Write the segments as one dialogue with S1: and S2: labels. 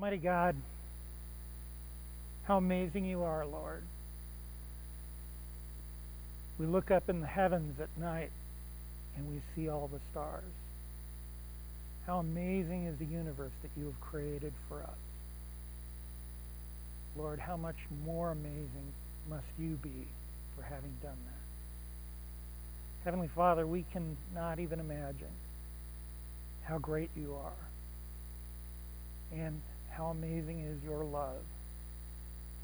S1: Almighty God, how amazing you are, Lord. We look up in the heavens at night and we see all the stars. How amazing is the universe that you have created for us. Lord, how much more amazing must you be for having done that? Heavenly Father, we cannot even imagine how great you are and how amazing is your love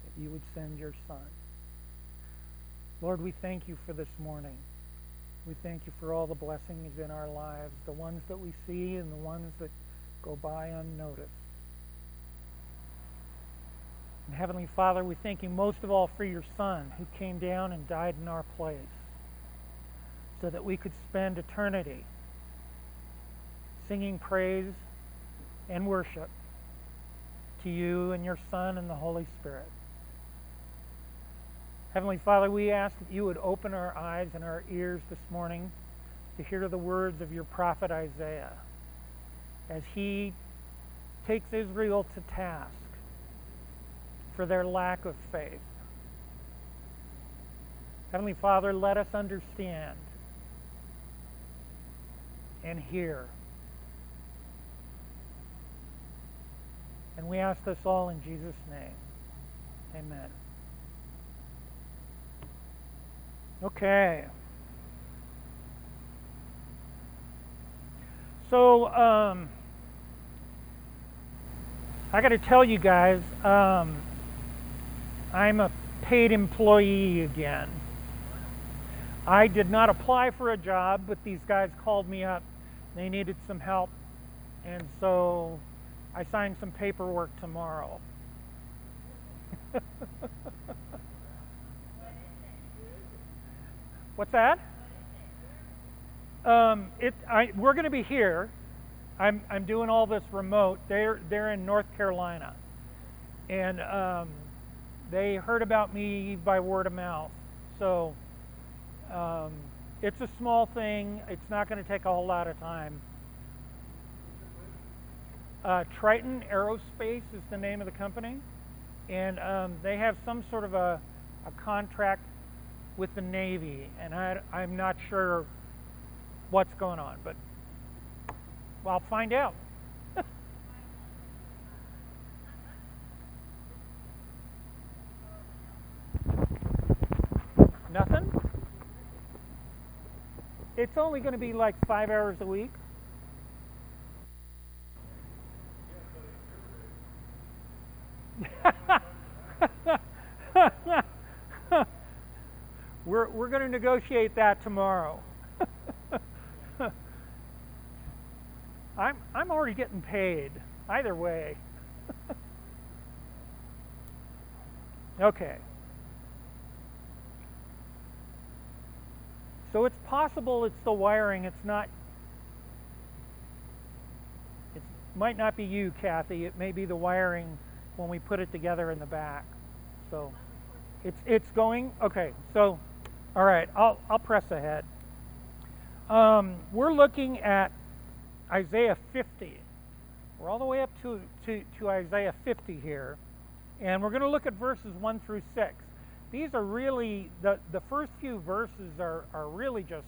S1: that you would send your Son. Lord, we thank you for this morning. We thank you for all the blessings in our lives, the ones that we see and the ones that go by unnoticed. And Heavenly Father, we thank you most of all for your Son who came down and died in our place so that we could spend eternity singing praise and worship to you and your Son and the Holy Spirit. Heavenly Father, we ask that you would open our eyes and our ears this morning to hear the words of your prophet Isaiah as he takes Israel to task for their lack of faith. Heavenly Father, let us understand and hear. And we ask this all in Jesus' name. Amen. Okay. So, um, I got to tell you guys, um, I'm a paid employee again. I did not apply for a job, but these guys called me up. They needed some help, and so I signed some paperwork tomorrow. What's that? Um, it, I, we're going to be here. I'm, I'm doing all this remote. They're, they're in North Carolina. And um, they heard about me by word of mouth. So um, it's a small thing. It's not going to take a whole lot of time. Uh, Triton Aerospace is the name of the company. And um, they have some sort of a, a contract with the Navy, and I, I'm not sure what's going on, but I'll find out. Nothing? It's only going to be like five hours a week. We're, we're going to negotiate that tomorrow. I'm, I'm already getting paid, either way. okay. So it's possible it's the wiring, it's not, it might not be you, Kathy, it may be the wiring when we put it together in the back. So it's, it's going, okay, so all right, I'll, I'll press ahead. Um, we're looking at Isaiah 50. We're all the way up to, to, to Isaiah 50 here. And we're going to look at verses 1 through 6. These are really, the, the first few verses are, are really just,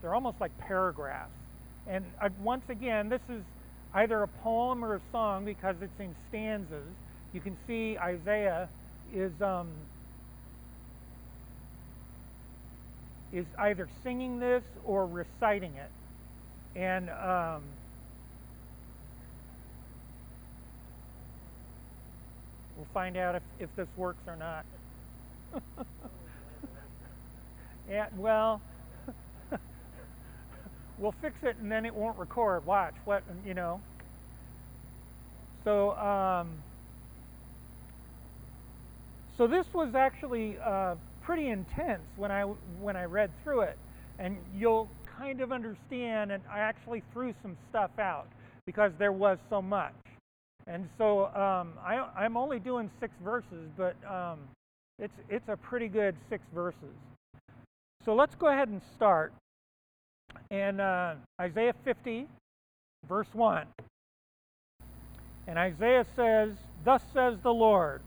S1: they're almost like paragraphs. And uh, once again, this is either a poem or a song because it's in stanzas. You can see Isaiah is um, is either singing this or reciting it. And um, we'll find out if, if this works or not. yeah, well, we'll fix it and then it won't record. Watch, what, you know. So, um, so this was actually uh, pretty intense when I when I read through it, and you'll kind of understand. And I actually threw some stuff out because there was so much. And so um, I, I'm only doing six verses, but um, it's it's a pretty good six verses. So let's go ahead and start. And uh, Isaiah 50, verse 1. And Isaiah says, Thus says the Lord,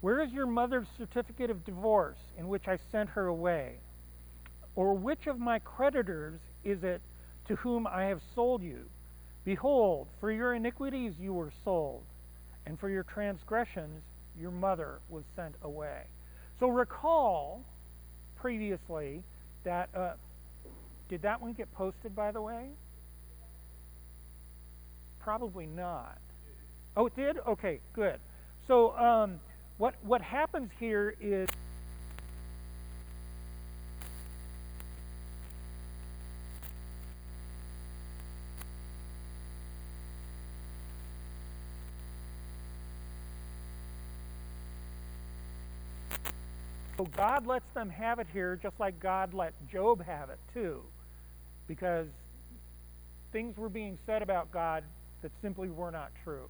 S1: Where is your mother's certificate of divorce in which I sent her away? Or which of my creditors is it to whom I have sold you? Behold, for your iniquities you were sold, and for your transgressions your mother was sent away. So recall previously that, uh, did that one get posted, by the way? Probably not. Oh, it did? Okay, good. So um, what, what happens here is So God lets them have it here just like God let Job have it too. Because things were being said about God that simply were not true.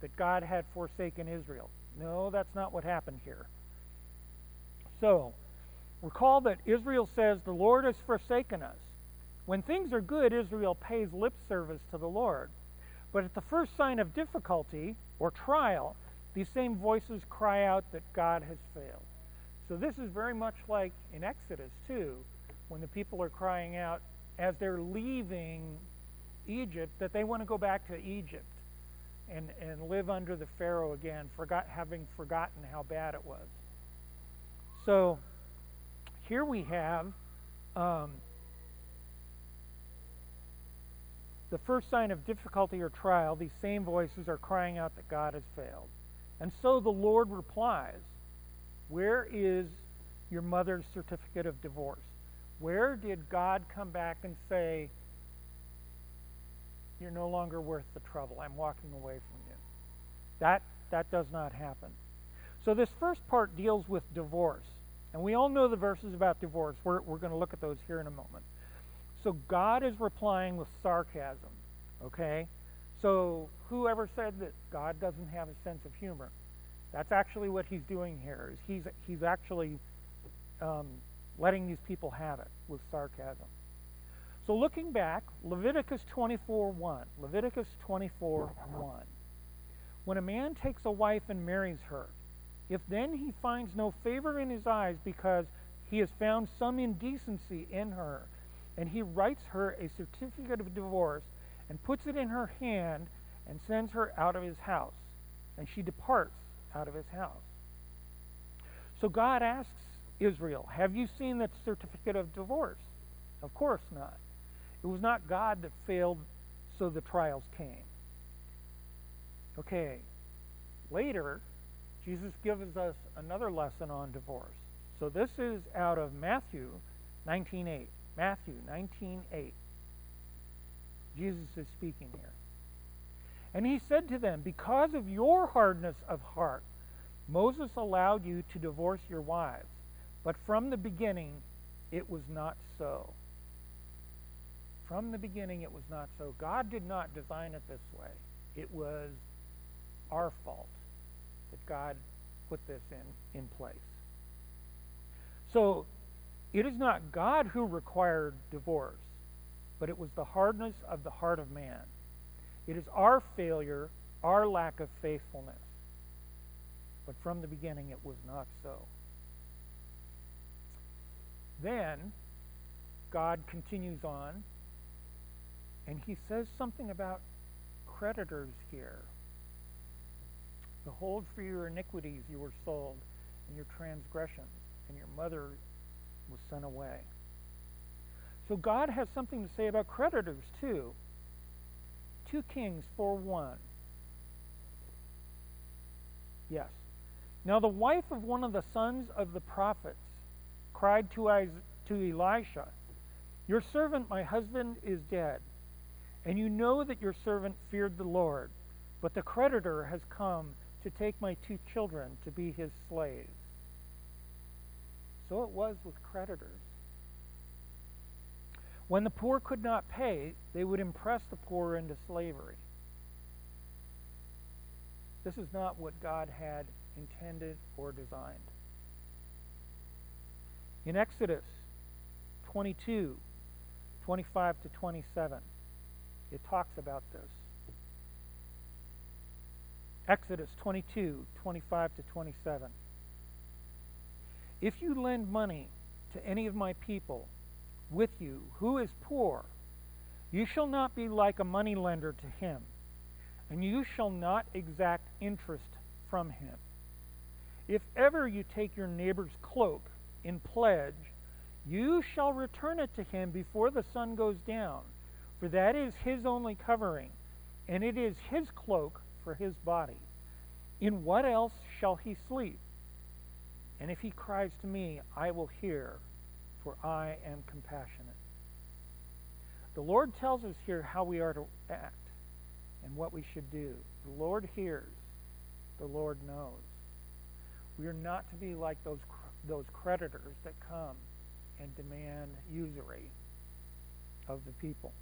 S1: That God had forsaken Israel. No, that's not what happened here. So, recall that Israel says, The Lord has forsaken us. When things are good, Israel pays lip service to the Lord. But at the first sign of difficulty or trial, these same voices cry out that God has failed. So this is very much like in Exodus, too, when the people are crying out as they're leaving Egypt that they want to go back to Egypt and, and live under the Pharaoh again, forgot, having forgotten how bad it was. So here we have um, the first sign of difficulty or trial. These same voices are crying out that God has failed. And so the Lord replies where is your mother's certificate of divorce? Where did God come back and say, You're no longer worth the trouble. I'm walking away from you? That, that does not happen. So, this first part deals with divorce. And we all know the verses about divorce. We're, we're going to look at those here in a moment. So, God is replying with sarcasm. Okay? So, whoever said that God doesn't have a sense of humor? That's actually what he's doing here. Is he's he's actually um, letting these people have it with sarcasm. So looking back, Leviticus 24:1. Leviticus 24:1. When a man takes a wife and marries her, if then he finds no favor in his eyes because he has found some indecency in her, and he writes her a certificate of divorce and puts it in her hand and sends her out of his house, and she departs out of his house. So God asks Israel, Have you seen that certificate of divorce? Of course not. It was not God that failed, so the trials came. Okay, later, Jesus gives us another lesson on divorce. So this is out of Matthew 19:8. Matthew 19:8. Jesus is speaking here. And he said to them, Because of your hardness of heart, Moses allowed you to divorce your wives, but from the beginning it was not so. From the beginning it was not so. God did not design it this way. It was our fault that God put this in, in place. So it is not God who required divorce, but it was the hardness of the heart of man. It is our failure, our lack of faithfulness. But from the beginning, it was not so. Then, God continues on, and he says something about creditors here. Behold, for your iniquities you were sold, and your transgressions, and your mother was sent away. So God has something to say about creditors, too. 2 Kings 4 1. Yes. Now the wife of one of the sons of the prophets cried to, Elisha, Your servant, my husband, is dead, and you know that your servant feared the Lord, but the creditor has come to take my two children to be his slaves. So it was with creditors. When the poor could not pay, they would impress the poor into slavery. This is not what God had intended or designed. In Exodus 22, 25 to 27, it talks about this. Exodus 22 25 to 27. If you lend money to any of my people with you who is poor, you shall not be like a money lender to him, and you shall not exact interest from him. If ever you take your neighbor's cloak in pledge, you shall return it to him before the sun goes down, for that is his only covering, and it is his cloak for his body. In what else shall he sleep? And if he cries to me, I will hear, for I am compassionate. The Lord tells us here how we are to act and what we should do. The Lord hears, the Lord knows. We are not to be like those, those creditors that come and demand usury of the people.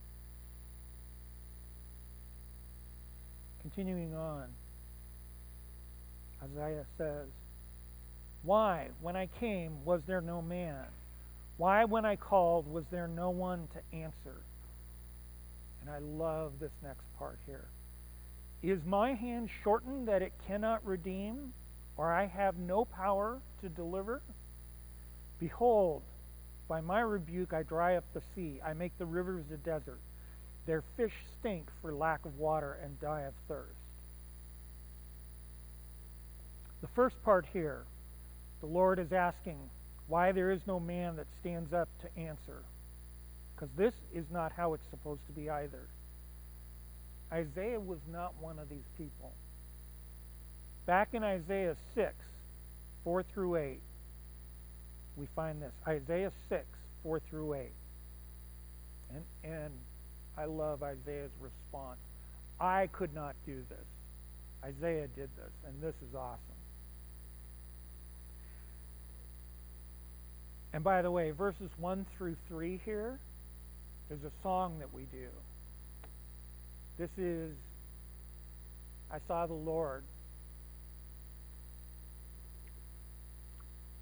S1: Continuing on, Isaiah says, Why, when I came, was there no man? Why, when I called, was there no one to answer? And I love this next part here. Is my hand shortened that it cannot redeem, or I have no power to deliver? Behold, by my rebuke I dry up the sea, I make the rivers a desert. Their fish stink for lack of water and die of thirst. The first part here, the Lord is asking why there is no man that stands up to answer. Because this is not how it's supposed to be either. Isaiah was not one of these people. Back in Isaiah 6, 4 through 8, we find this. Isaiah 6, 4 through 8. And, and I love Isaiah's response. I could not do this. Isaiah did this, and this is awesome. And by the way, verses 1 through 3 here is a song that we do. This is I saw the Lord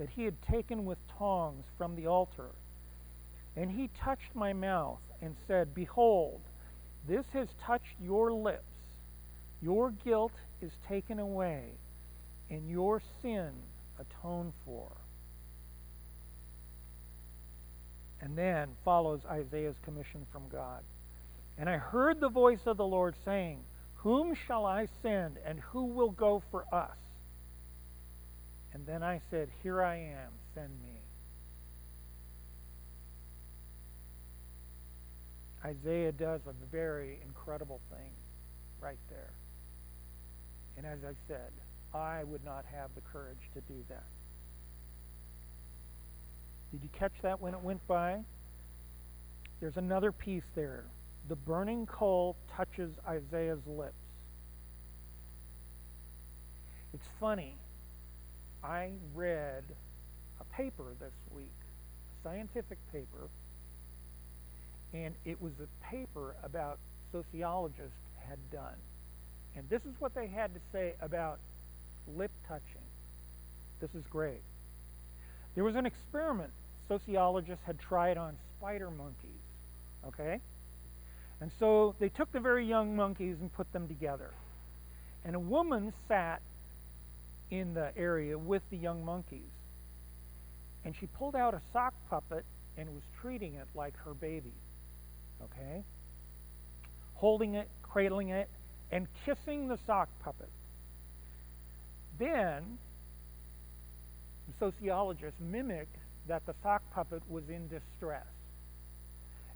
S1: that he had taken with tongs from the altar. And he touched my mouth and said, Behold, this has touched your lips. Your guilt is taken away, and your sin atoned for. And then follows Isaiah's commission from God. And I heard the voice of the Lord saying, Whom shall I send, and who will go for us? And then I said, Here I am, send me. Isaiah does a very incredible thing right there. And as I said, I would not have the courage to do that. Did you catch that when it went by? There's another piece there. The burning coal touches Isaiah's lips. It's funny I read a paper this week, a scientific paper, and it was a paper about sociologists had done. And this is what they had to say about lip touching. This is great. There was an experiment sociologists had tried on spider monkeys. Okay? And so they took the very young monkeys and put them together. And a woman sat in the area with the young monkeys. And she pulled out a sock puppet and was treating it like her baby. Okay? Holding it, cradling it, and kissing the sock puppet. Then, the sociologist mimicked that the sock puppet was in distress.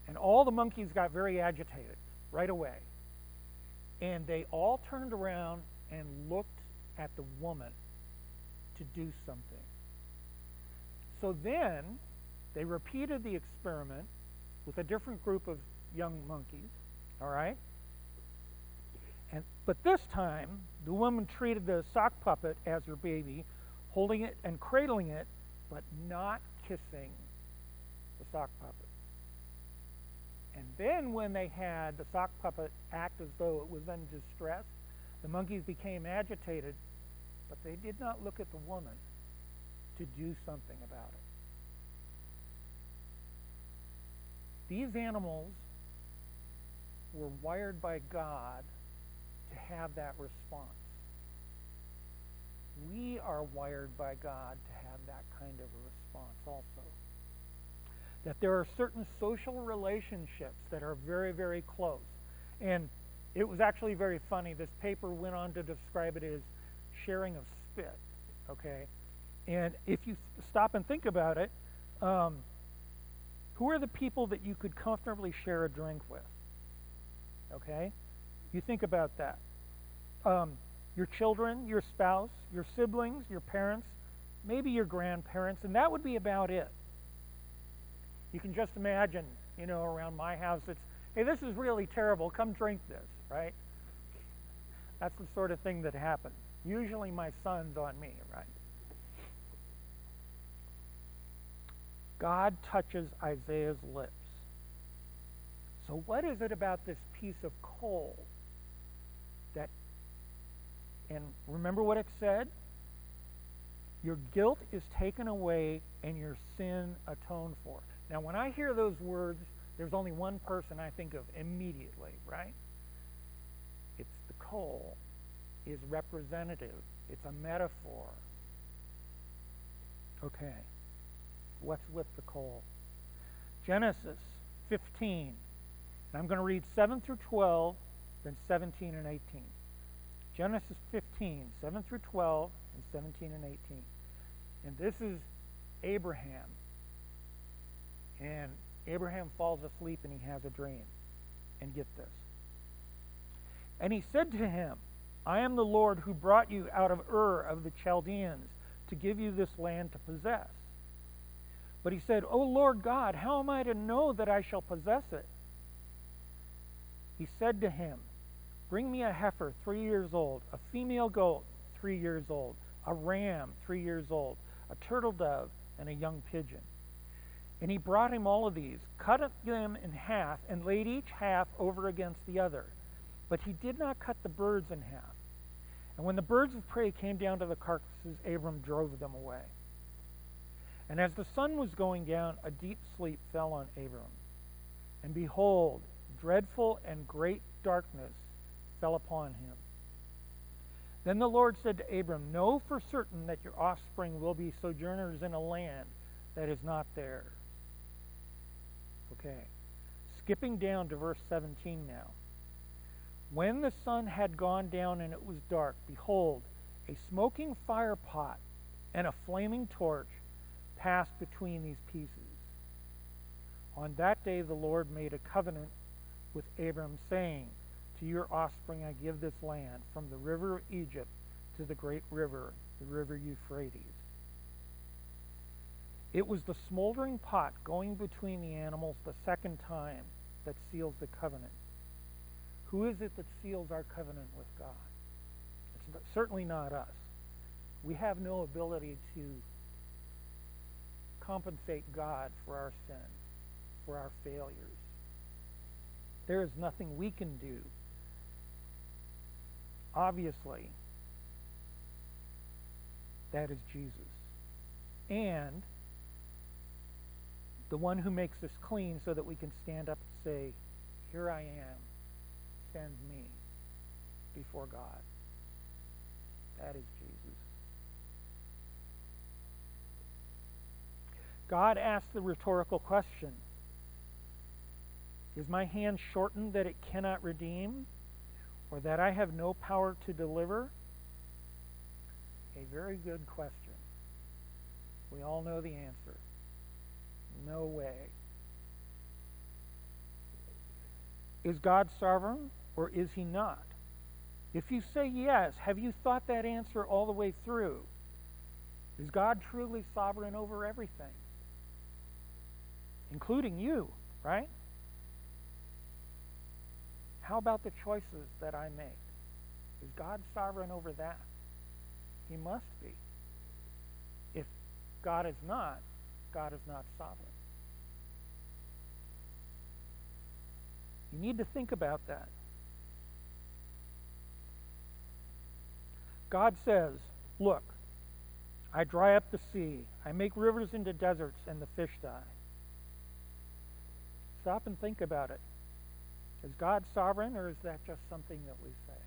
S1: And all the monkeys got very agitated right away. And they all turned around and looked at the woman to do something. So then they repeated the experiment with a different group of young monkeys, all right? And, but this time, The woman treated the sock puppet as her baby, holding it and cradling it, but not kissing the sock puppet. And then, when they had the sock puppet act as though it was in distress, the monkeys became agitated, but they did not look at the woman to do something about it. These animals were wired by God to have that response. We are wired by God to have that kind of a response also. That there are certain social relationships that are very, very close. And it was actually very funny. This paper went on to describe it as sharing of spit. Okay? And if you stop and think about it, um, who are the people that you could comfortably share a drink with? Okay? You think about that. Um, your children, your spouse, your siblings, your parents, maybe your grandparents, and that would be about it. You can just imagine, you know, around my house, it's, hey, this is really terrible. Come drink this, right? That's the sort of thing that happens. Usually my son's on me, right? God touches Isaiah's lips. So, what is it about this piece of coal that, and remember what it said? Your guilt is taken away and your sin atoned for. Now, when I hear those words, there's only one person I think of immediately, right? It's the coal is representative. It's a metaphor. Okay. What's with the coal? Genesis 15. And I'm going to read 7 through 12, then 17 and 18. Genesis 15, 7 through 12, and 17 and 18. And this is Abraham. And Abraham falls asleep and he has a dream. And get this. And he said to him, I am the Lord who brought you out of Ur of the Chaldeans to give you this land to possess. But he said, O Lord God, how am I to know that I shall possess it? He said to him, Bring me a heifer three years old, a female goat three years old, a ram three years old, a turtle dove, and a young pigeon. And he brought him all of these, cut them in half, and laid each half over against the other. But he did not cut the birds in half. And when the birds of prey came down to the carcasses, Abram drove them away. And as the sun was going down, a deep sleep fell on Abram. And behold, dreadful and great darkness fell upon him. Then the Lord said to Abram, Know for certain that your offspring will be sojourners in a land that is not theirs. Okay. Skipping down to verse 17 now. When the sun had gone down and it was dark, behold, a smoking fire pot and a flaming torch passed between these pieces. On that day the Lord made a covenant with Abram, saying, To your offspring I give this land, from the river of Egypt to the great river, the river Euphrates. It was the smoldering pot going between the animals the second time that seals the covenant. Who is it that seals our covenant with God? It's certainly not us. We have no ability to compensate God for our sin, for our failures. There is nothing we can do. Obviously, that is Jesus. And the one who makes us clean so that we can stand up and say, Here I am, me before God. That is Jesus. God asked the rhetorical question Is my hand shortened that it cannot redeem, or that I have no power to deliver? A very good question. We all know the answer. No way. Is God sovereign or is he not? If you say yes, have you thought that answer all the way through? Is God truly sovereign over everything? Including you, right? How about the choices that I make? Is God sovereign over that? He must be. If God is not, God is not sovereign. You need to think about that. God says, Look, I dry up the sea, I make rivers into deserts, and the fish die. Stop and think about it. Is God sovereign, or is that just something that we say?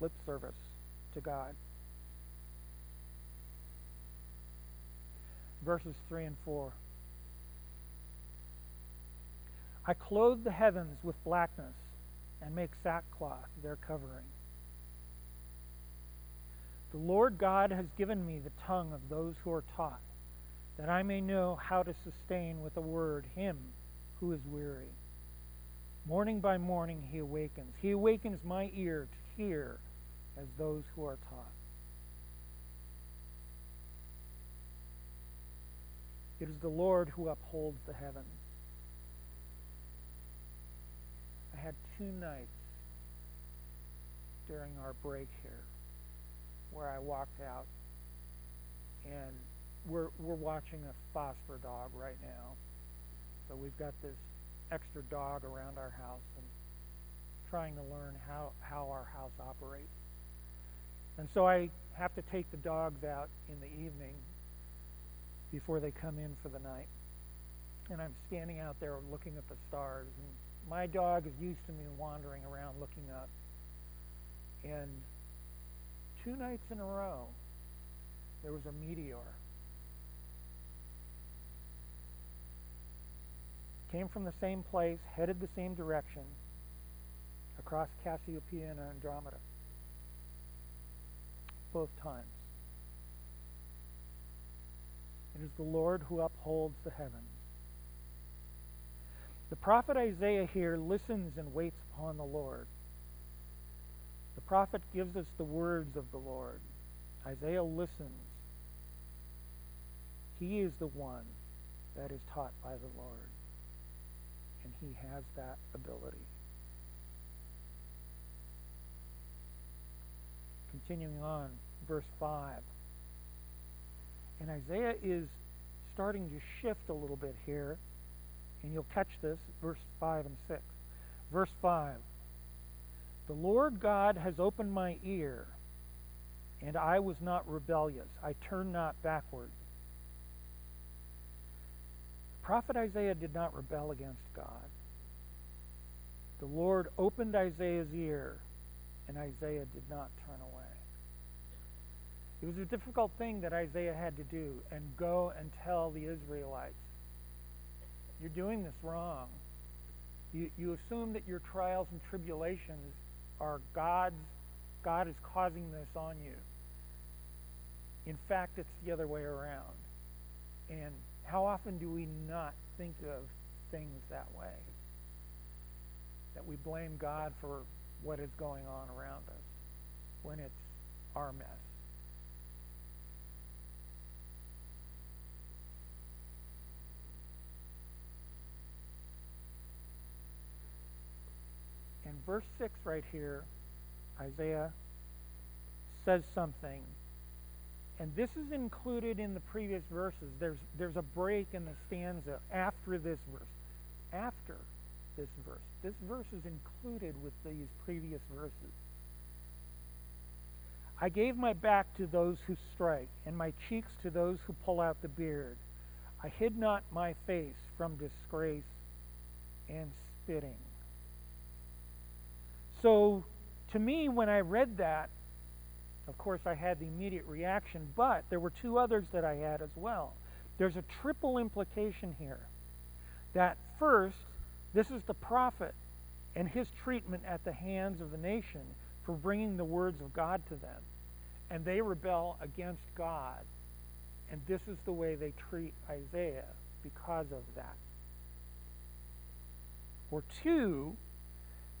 S1: Lip service to God. Verses 3 and 4. I clothe the heavens with blackness and make sackcloth their covering. The Lord God has given me the tongue of those who are taught, that I may know how to sustain with a word him who is weary. Morning by morning he awakens. He awakens my ear to hear as those who are taught. It is the Lord who upholds the heavens. I had two nights during our break here where I walked out, and we're we're watching a phosphor dog right now. So we've got this extra dog around our house and trying to learn how how our house operates. And so I have to take the dogs out in the evening before they come in for the night. And I'm standing out there looking at the stars and my dog is used to me wandering around looking up. And two nights in a row, there was a meteor. Came from the same place, headed the same direction, across Cassiopeia and Andromeda. Both times. It is the Lord who upholds the heavens. The prophet Isaiah here listens and waits upon the Lord. The prophet gives us the words of the Lord. Isaiah listens. He is the one that is taught by the Lord, and he has that ability. Continuing on, verse 5. And Isaiah is starting to shift a little bit here, and you'll catch this, verse 5 and 6. Verse 5 the Lord God has opened my ear, and I was not rebellious. I turned not backward. The prophet Isaiah did not rebel against God. The Lord opened Isaiah's ear, and Isaiah did not turn away. It was a difficult thing that Isaiah had to do and go and tell the Israelites, You're doing this wrong. You, you assume that your trials and tribulations are God's, God is causing this on you. In fact, it's the other way around. And how often do we not think of things that way? That we blame God for what is going on around us when it's our mess. in verse 6 right here, Isaiah says something. And this is included in the previous verses. There's, there's a break in the stanza after this verse. After this verse. This verse is included with these previous verses. I gave my back to those who strike, and my cheeks to those who pull out the beard. I hid not my face from disgrace and spitting. So, to me, when I read that, of course, I had the immediate reaction, but there were two others that I had as well. There's a triple implication here. That first, this is the prophet and his treatment at the hands of the nation for bringing the words of God to them. And they rebel against God. And this is the way they treat Isaiah because of that. Or two,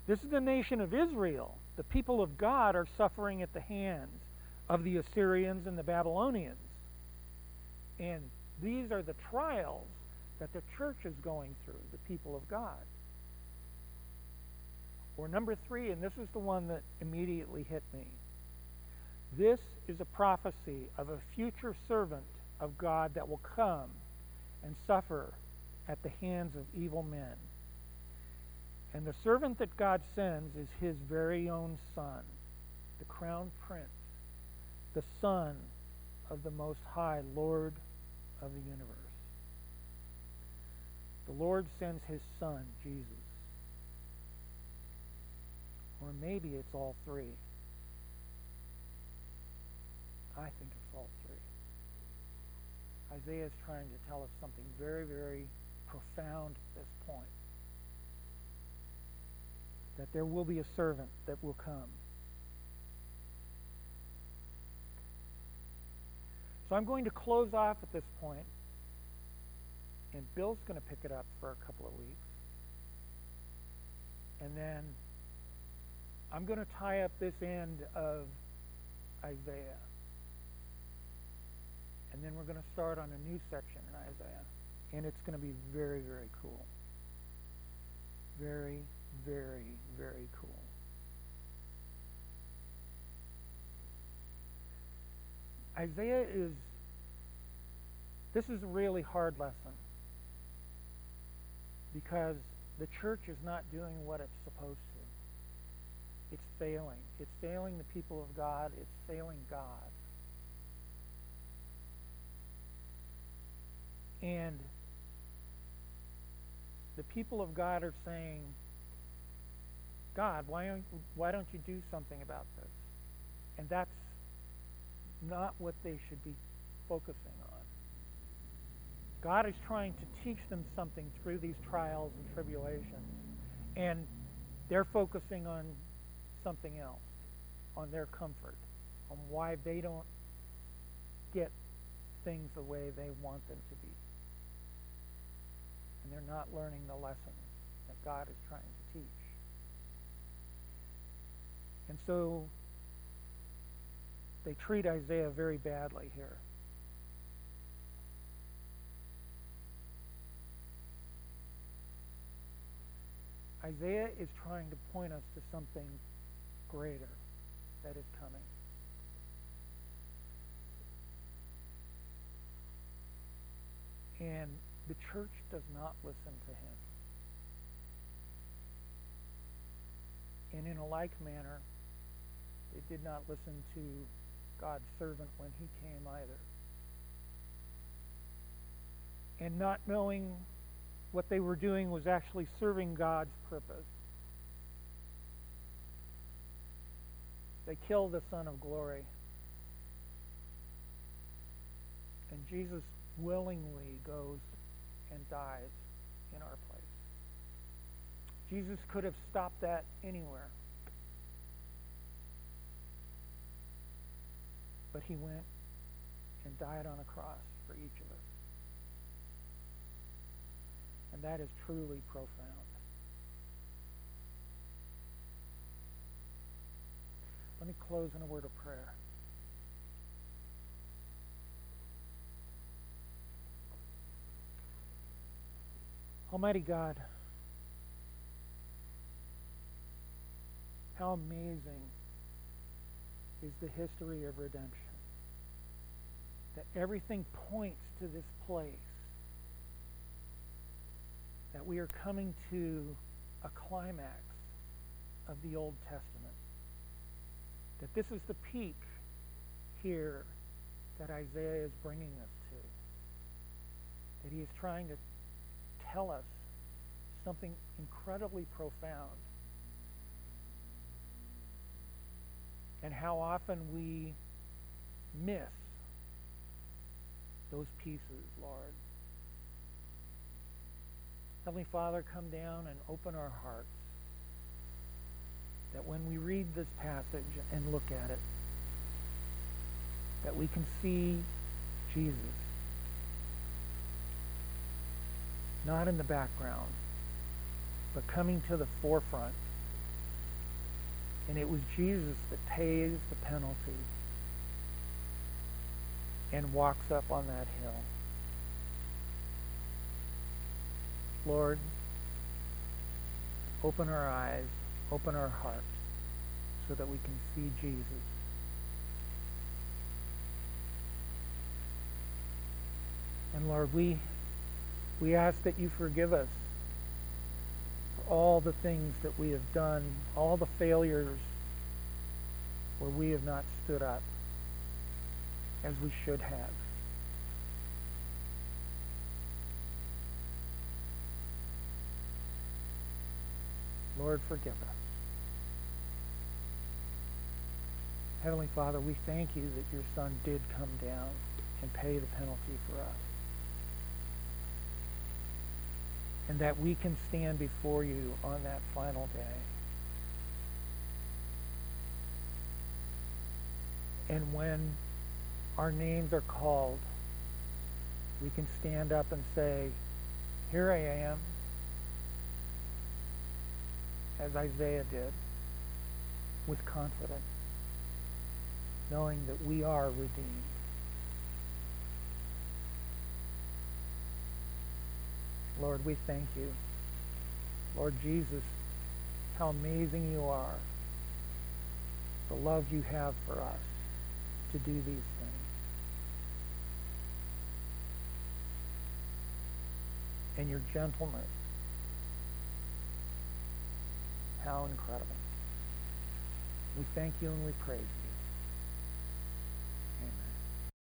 S1: this is the nation of Israel. The people of God are suffering at the hands of the Assyrians and the Babylonians. And these are the trials that the church is going through, the people of God. Or number three, and this is the one that immediately hit me. This is a prophecy of a future servant of God that will come and suffer at the hands of evil men. And the servant that God sends is his very own son, the crown prince, the son of the Most High, Lord of the universe. The Lord sends his son, Jesus. Or maybe it's all three. I think it's all three. Isaiah is trying to tell us something very, very profound at this point. That there will be a servant that will come. So I'm going to close off at this point, and Bill's going to pick it up for a couple of weeks. And then I'm going to tie up this end of Isaiah. And then we're going to start on a new section in Isaiah. And it's going to be very, very cool. Very, very, very cool. Isaiah is, this is a really hard lesson because the church is not doing what it's supposed to. It's failing. It's failing the people of God. It's failing God. And the people of God are saying, God, why don't, why don't you do something about this? And that's not what they should be focusing on. God is trying to teach them something through these trials and tribulations. And they're focusing on something else, on their comfort, on why they don't get things the way they want them to be. And they're not learning the lessons that God is trying to teach. And so they treat Isaiah very badly here. Isaiah is trying to point us to something greater that is coming. And the church does not listen to him. And in a like manner, they did not listen to God's servant when he came either. And not knowing what they were doing was actually serving God's purpose. They killed the Son of Glory. And Jesus willingly goes and dies in our place. Jesus could have stopped that anywhere. But he went and died on a cross for each of us. And that is truly profound. Let me close in a word of prayer. Almighty God, how amazing is the history of redemption. That everything points to this place. That we are coming to a climax of the Old Testament. That this is the peak here that Isaiah is bringing us to. That he is trying to tell us something incredibly profound. And how often we miss those pieces, Lord. Heavenly Father, come down and open our hearts. That when we read this passage and look at it, that we can see Jesus not in the background, but coming to the forefront. And it was Jesus that pays the penalty and walks up on that hill. Lord, open our eyes Open our hearts so that we can see Jesus. And Lord, we, we ask that you forgive us for all the things that we have done, all the failures where we have not stood up as we should have. Lord, forgive us. Heavenly Father, we thank you that your Son did come down and pay the penalty for us. And that we can stand before you on that final day. And when our names are called, we can stand up and say, Here I am, as Isaiah did, with confidence, knowing that we are redeemed. Lord, we thank you. Lord Jesus, how amazing you are, the love you have for us to do these things. And your gentleness. How incredible. We thank you and we praise you.